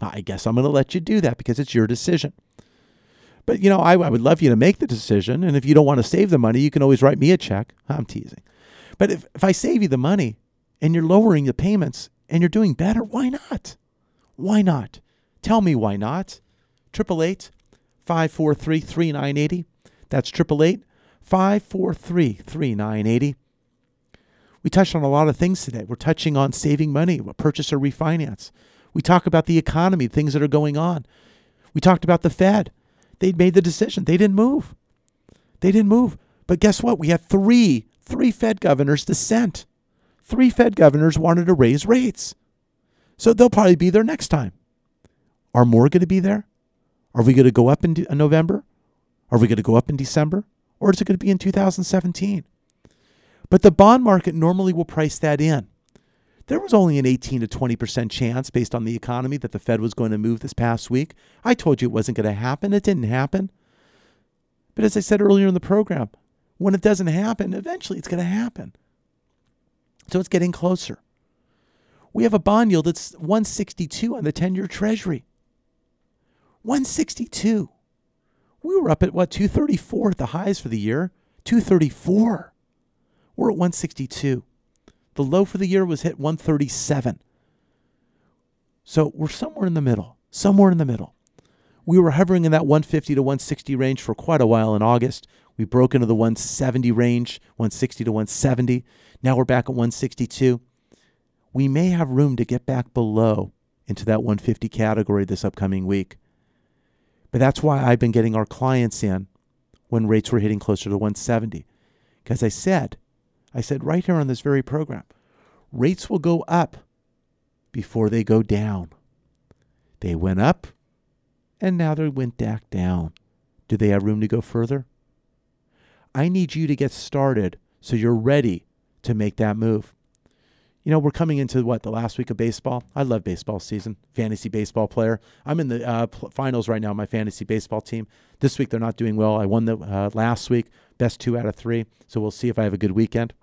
I guess I'm going to let you do that because it's your decision. But, you know, I, I would love you to make the decision. And if you don't want to save the money, you can always write me a check. I'm teasing. But if, if I save you the money and you're lowering the payments and you're doing better, why not? Why not? Tell me why not. 888 543 3980. That's 888 543 3980. We touched on a lot of things today. We're touching on saving money, purchase or refinance. We talk about the economy, things that are going on. We talked about the Fed. They made the decision. They didn't move. They didn't move. But guess what? We had three, three Fed governors dissent. Three Fed governors wanted to raise rates. So they'll probably be there next time. Are more going to be there? Are we going to go up in uh, November? Are we going to go up in December? Or is it going to be in 2017? But the bond market normally will price that in. There was only an 18 to 20% chance based on the economy that the Fed was going to move this past week. I told you it wasn't going to happen. It didn't happen. But as I said earlier in the program, when it doesn't happen, eventually it's going to happen. So it's getting closer. We have a bond yield that's 162 on the 10 year treasury. 162. We were up at what, 234 at the highs for the year? 234. We're at 162. The low for the year was hit 137. So we're somewhere in the middle, somewhere in the middle. We were hovering in that 150 to 160 range for quite a while in August. We broke into the 170 range, 160 to 170. Now we're back at 162. We may have room to get back below into that 150 category this upcoming week. But that's why I've been getting our clients in when rates were hitting closer to 170. Because I said, I said right here on this very program, rates will go up before they go down. They went up and now they went back down. Do they have room to go further? I need you to get started so you're ready to make that move. You know, we're coming into what, the last week of baseball? I love baseball season. Fantasy baseball player. I'm in the uh, finals right now, my fantasy baseball team. This week they're not doing well. I won the uh, last week, best two out of three. So we'll see if I have a good weekend.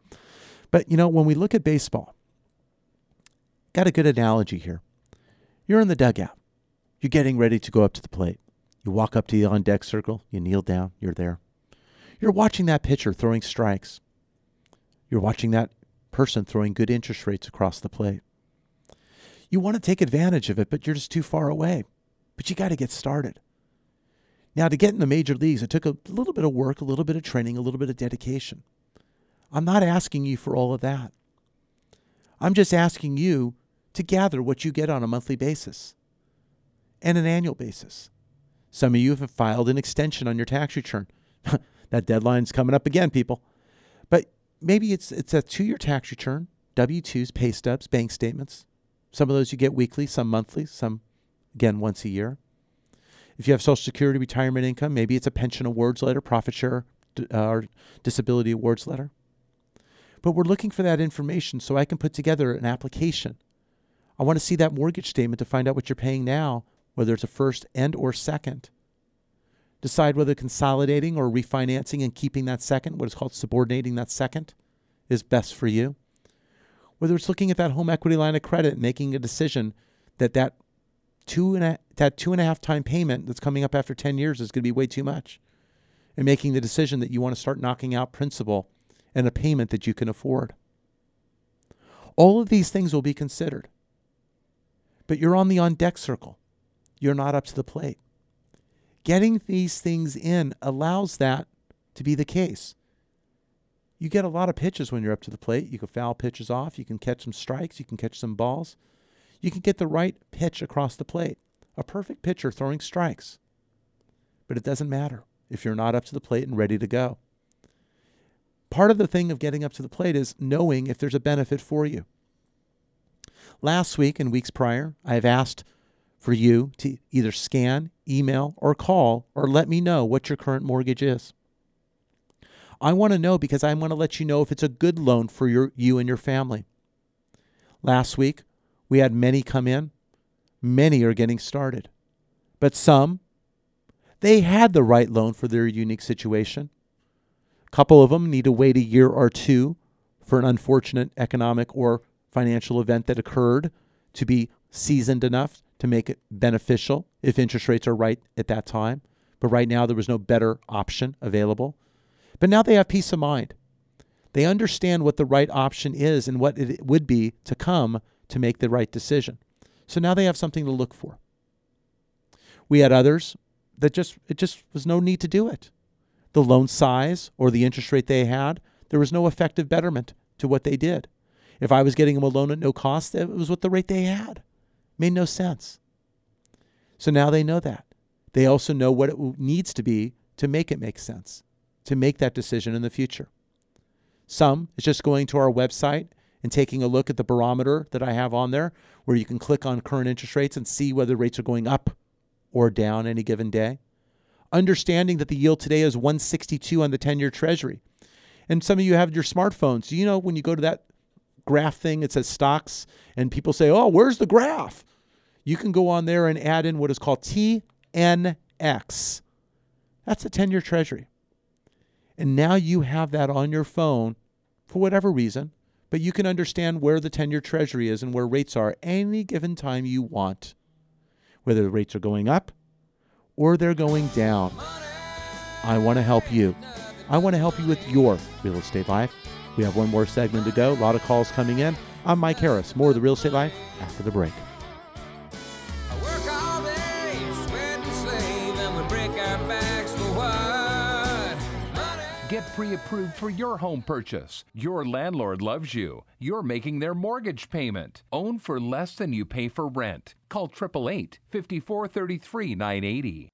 But, you know, when we look at baseball, got a good analogy here. You're in the dugout. You're getting ready to go up to the plate. You walk up to the on deck circle. You kneel down. You're there. You're watching that pitcher throwing strikes. You're watching that person throwing good interest rates across the plate. You want to take advantage of it, but you're just too far away. But you got to get started. Now, to get in the major leagues, it took a little bit of work, a little bit of training, a little bit of dedication. I'm not asking you for all of that. I'm just asking you to gather what you get on a monthly basis and an annual basis. Some of you have filed an extension on your tax return. that deadline's coming up again, people. But maybe it's it's a two-year tax return, W-2s, pay stubs, bank statements. Some of those you get weekly, some monthly, some again once a year. If you have Social Security retirement income, maybe it's a pension awards letter, profit share, uh, or disability awards letter. But we're looking for that information so I can put together an application. I want to see that mortgage statement to find out what you're paying now, whether it's a first and or second. decide whether consolidating or refinancing and keeping that second, what is called subordinating that second, is best for you. Whether it's looking at that home equity line of credit making a decision that that two and a, that two and a half time payment that's coming up after 10 years is going to be way too much and making the decision that you want to start knocking out principal and a payment that you can afford. All of these things will be considered. But you're on the on deck circle. You're not up to the plate. Getting these things in allows that to be the case. You get a lot of pitches when you're up to the plate. You can foul pitches off. You can catch some strikes. You can catch some balls. You can get the right pitch across the plate. A perfect pitcher throwing strikes. But it doesn't matter if you're not up to the plate and ready to go. Part of the thing of getting up to the plate is knowing if there's a benefit for you. Last week and weeks prior, I have asked for you to either scan, email, or call or let me know what your current mortgage is. I want to know because I want to let you know if it's a good loan for your, you and your family. Last week, we had many come in. Many are getting started. But some, they had the right loan for their unique situation. Couple of them need to wait a year or two for an unfortunate economic or financial event that occurred to be seasoned enough to make it beneficial if interest rates are right at that time. But right now, there was no better option available. But now they have peace of mind. They understand what the right option is and what it would be to come to make the right decision. So now they have something to look for. We had others that just it just was no need to do it. The loan size or the interest rate they had, there was no effective betterment to what they did. If I was getting them a loan at no cost, it was what the rate they had. Made no sense. So now they know that. They also know what it needs to be to make it make sense, to make that decision in the future. Some is just going to our website and taking a look at the barometer that I have on there, where you can click on current interest rates and see whether rates are going up or down any given day. Understanding that the yield today is 162 on the 10 year treasury. And some of you have your smartphones. You know when you go to that graph thing, it says stocks, and people say, oh, where's the graph? You can go on there and add in what is called TNX. That's a 10 year treasury. And now you have that on your phone for whatever reason, but you can understand where the 10 year treasury is and where rates are any given time you want, whether the rates are going up or they're going down. I want to help you. I want to help you with your real estate life. We have one more segment to go. A lot of calls coming in. I'm Mike Harris. More of the real estate life after the break. Pre approved for your home purchase. Your landlord loves you. You're making their mortgage payment. Own for less than you pay for rent. Call 888 5433 980.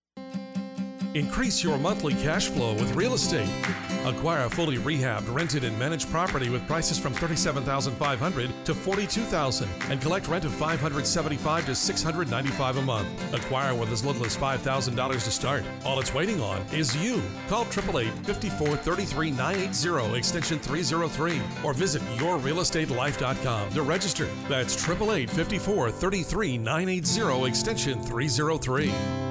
Increase your monthly cash flow with real estate. Acquire a fully rehabbed, rented, and managed property with prices from 37,500 to 42,000 and collect rent of 575 to 695 a month. Acquire with as little as $5,000 to start. All it's waiting on is you. Call 888 5433 980 extension 303 or visit yourrealestatelife.com to register. That's 888 5433 980 extension 303.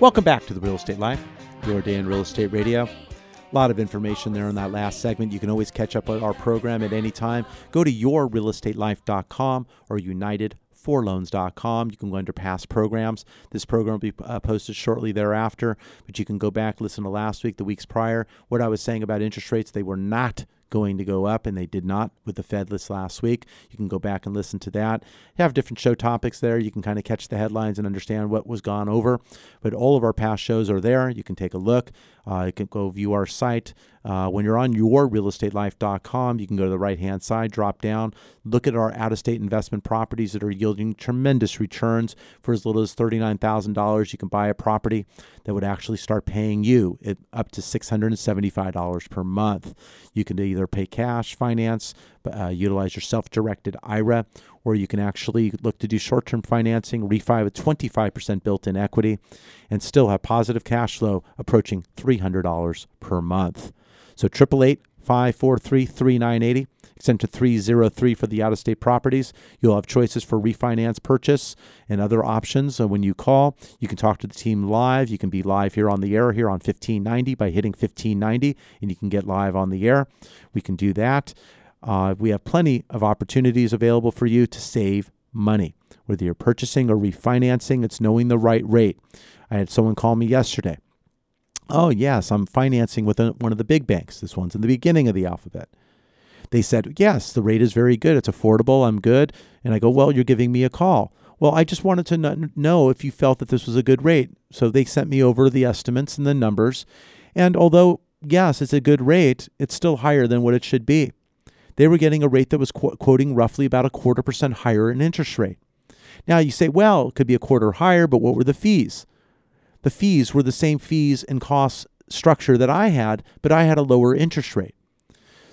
Welcome back to the Real Estate Life, your day in real estate radio. A lot of information there in that last segment. You can always catch up on our program at any time. Go to yourrealestatelife.com or united4loans.com. You can go under past programs. This program will be uh, posted shortly thereafter, but you can go back, listen to last week, the weeks prior. What I was saying about interest rates, they were not going to go up, and they did not with the Fed list last week. You can go back and listen to that. You have different show topics there. You can kind of catch the headlines and understand what was gone over. But all of our past shows are there. You can take a look. Uh, you can go view our site. Uh, when you're on yourrealestatelife.com, you can go to the right hand side, drop down, look at our out of state investment properties that are yielding tremendous returns. For as little as $39,000, you can buy a property that would actually start paying you up to $675 per month. You can either pay cash, finance, uh, utilize your self directed IRA, or you can actually look to do short term financing, refi with 25% built in equity, and still have positive cash flow approaching $300 per month. So 888 543 3980, extension 303 for the out of state properties. You'll have choices for refinance purchase and other options. So when you call, you can talk to the team live. You can be live here on the air here on 1590 by hitting 1590, and you can get live on the air. We can do that. Uh, we have plenty of opportunities available for you to save money. Whether you're purchasing or refinancing, it's knowing the right rate. I had someone call me yesterday. Oh, yes, I'm financing with a, one of the big banks. This one's in the beginning of the alphabet. They said, Yes, the rate is very good. It's affordable. I'm good. And I go, Well, you're giving me a call. Well, I just wanted to kn- know if you felt that this was a good rate. So they sent me over the estimates and the numbers. And although, yes, it's a good rate, it's still higher than what it should be. They were getting a rate that was qu- quoting roughly about a quarter percent higher in interest rate. Now you say, well, it could be a quarter higher, but what were the fees? The fees were the same fees and cost structure that I had, but I had a lower interest rate.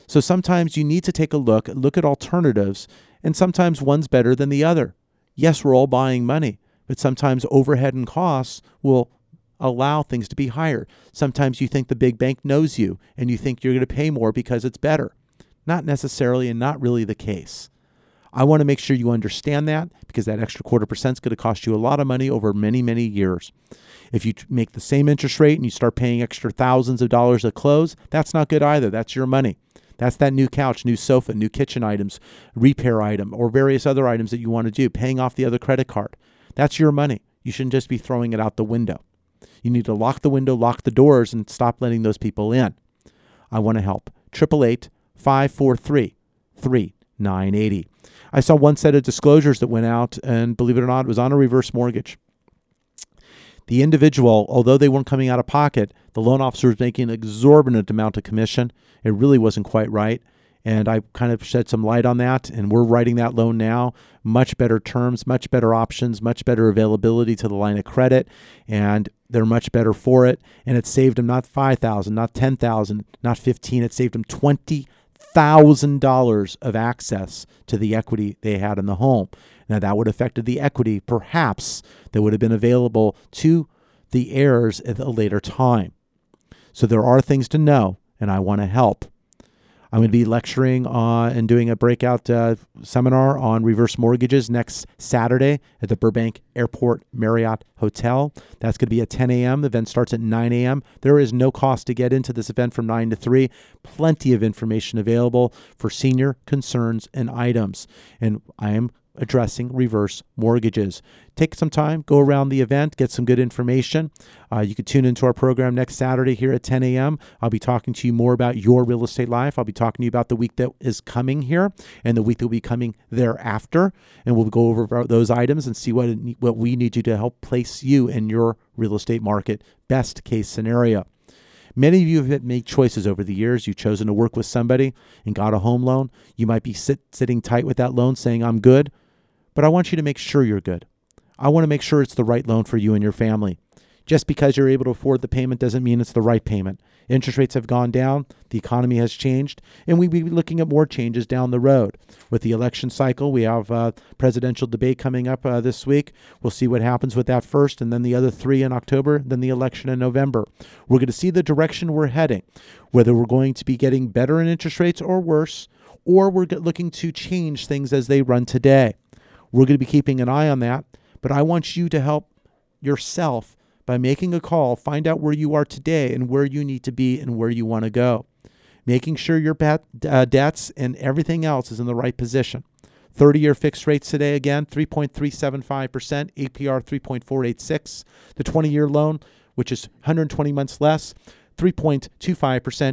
So sometimes you need to take a look, look at alternatives, and sometimes one's better than the other. Yes, we're all buying money, but sometimes overhead and costs will allow things to be higher. Sometimes you think the big bank knows you and you think you're going to pay more because it's better. Not necessarily and not really the case. I want to make sure you understand that because that extra quarter percent is going to cost you a lot of money over many, many years. If you make the same interest rate and you start paying extra thousands of dollars at close, that's not good either. That's your money. That's that new couch, new sofa, new kitchen items, repair item, or various other items that you want to do, paying off the other credit card. That's your money. You shouldn't just be throwing it out the window. You need to lock the window, lock the doors, and stop letting those people in. I want to help. 888 543 3980. I saw one set of disclosures that went out, and believe it or not, it was on a reverse mortgage. The individual, although they weren't coming out of pocket, the loan officer was making an exorbitant amount of commission. It really wasn't quite right. And I kind of shed some light on that. And we're writing that loan now. Much better terms, much better options, much better availability to the line of credit. And they're much better for it. And it saved them not 5000 not 10000 not 15 It saved them $20,000 of access to the equity they had in the home. Now, that would have affected the equity, perhaps, that would have been available to the heirs at a later time. So there are things to know, and I want to help. I'm going to be lecturing and doing a breakout uh, seminar on reverse mortgages next Saturday at the Burbank Airport Marriott Hotel. That's going to be at 10 a.m. The event starts at 9 a.m. There is no cost to get into this event from 9 to 3. Plenty of information available for senior concerns and items. And I am addressing reverse mortgages. Take some time, go around the event, get some good information. Uh, you can tune into our program next Saturday here at 10 a.m. I'll be talking to you more about your real estate life. I'll be talking to you about the week that is coming here and the week that will be coming thereafter. And we'll go over those items and see what, what we need you to help place you in your real estate market best case scenario. Many of you have made choices over the years. You've chosen to work with somebody and got a home loan. You might be sit, sitting tight with that loan saying, I'm good, but I want you to make sure you're good. I want to make sure it's the right loan for you and your family. Just because you're able to afford the payment doesn't mean it's the right payment. Interest rates have gone down, the economy has changed, and we'll be looking at more changes down the road. With the election cycle, we have a presidential debate coming up uh, this week. We'll see what happens with that first, and then the other three in October, then the election in November. We're going to see the direction we're heading, whether we're going to be getting better in interest rates or worse, or we're looking to change things as they run today. We're going to be keeping an eye on that, but I want you to help yourself by making a call, find out where you are today and where you need to be and where you want to go. Making sure your bet, uh, debts and everything else is in the right position. 30 year fixed rates today again 3.375%, APR 3.486. The 20 year loan, which is 120 months less, 3.25%,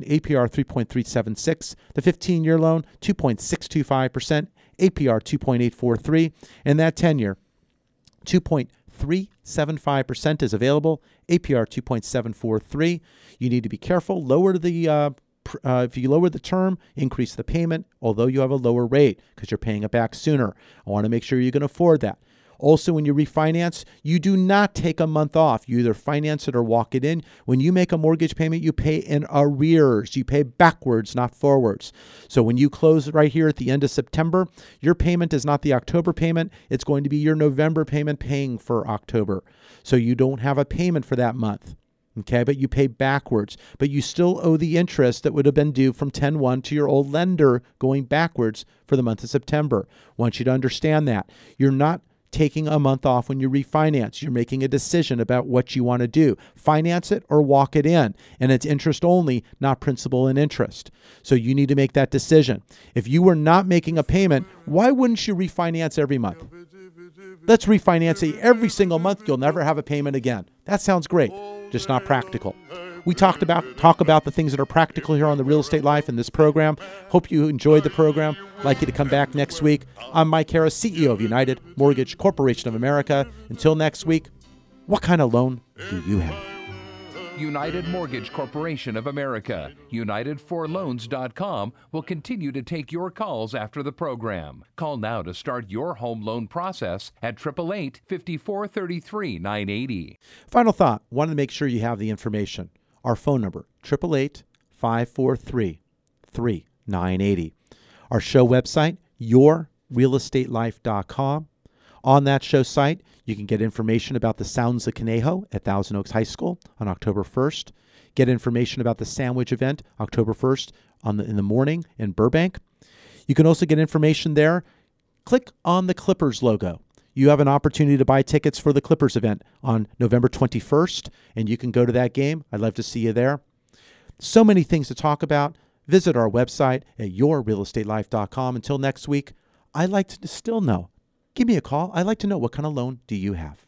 APR 3.376. The 15 year loan, 2.625%, APR 2.843. And that 10 year, 2.375% is available, APR 2.743. You need to be careful. Lower the uh, uh, if you lower the term, increase the payment, although you have a lower rate because you're paying it back sooner. I want to make sure you can afford that. Also, when you refinance, you do not take a month off. You either finance it or walk it in. When you make a mortgage payment, you pay in arrears. You pay backwards, not forwards. So when you close right here at the end of September, your payment is not the October payment. It's going to be your November payment paying for October. So you don't have a payment for that month. Okay, but you pay backwards, but you still owe the interest that would have been due from 10 1 to your old lender going backwards for the month of September. I want you to understand that. You're not taking a month off when you refinance. You're making a decision about what you want to do. Finance it or walk it in. And it's interest only, not principal and interest. So you need to make that decision. If you were not making a payment, why wouldn't you refinance every month? Let's refinance it every single month. You'll never have a payment again. That sounds great, just not practical. We talked about talk about the things that are practical here on the Real Estate Life in this program. Hope you enjoyed the program. Like you to come back next week. I'm Mike Harris, CEO of United Mortgage Corporation of America. Until next week, what kind of loan do you have? United Mortgage Corporation of America, United4Loans.com will continue to take your calls after the program. Call now to start your home loan process at 888 5433 980. Final thought. Want to make sure you have the information. Our phone number, 888 543 3980. Our show website, yourrealestatelife.com. On that show site, you can get information about the Sounds of Conejo at Thousand Oaks High School on October 1st. Get information about the Sandwich event October 1st on the, in the morning in Burbank. You can also get information there. Click on the Clippers logo. You have an opportunity to buy tickets for the Clippers event on November 21st, and you can go to that game. I'd love to see you there. So many things to talk about. Visit our website at yourrealestatelife.com. Until next week, I'd like to still know. Give me a call. I'd like to know what kind of loan do you have?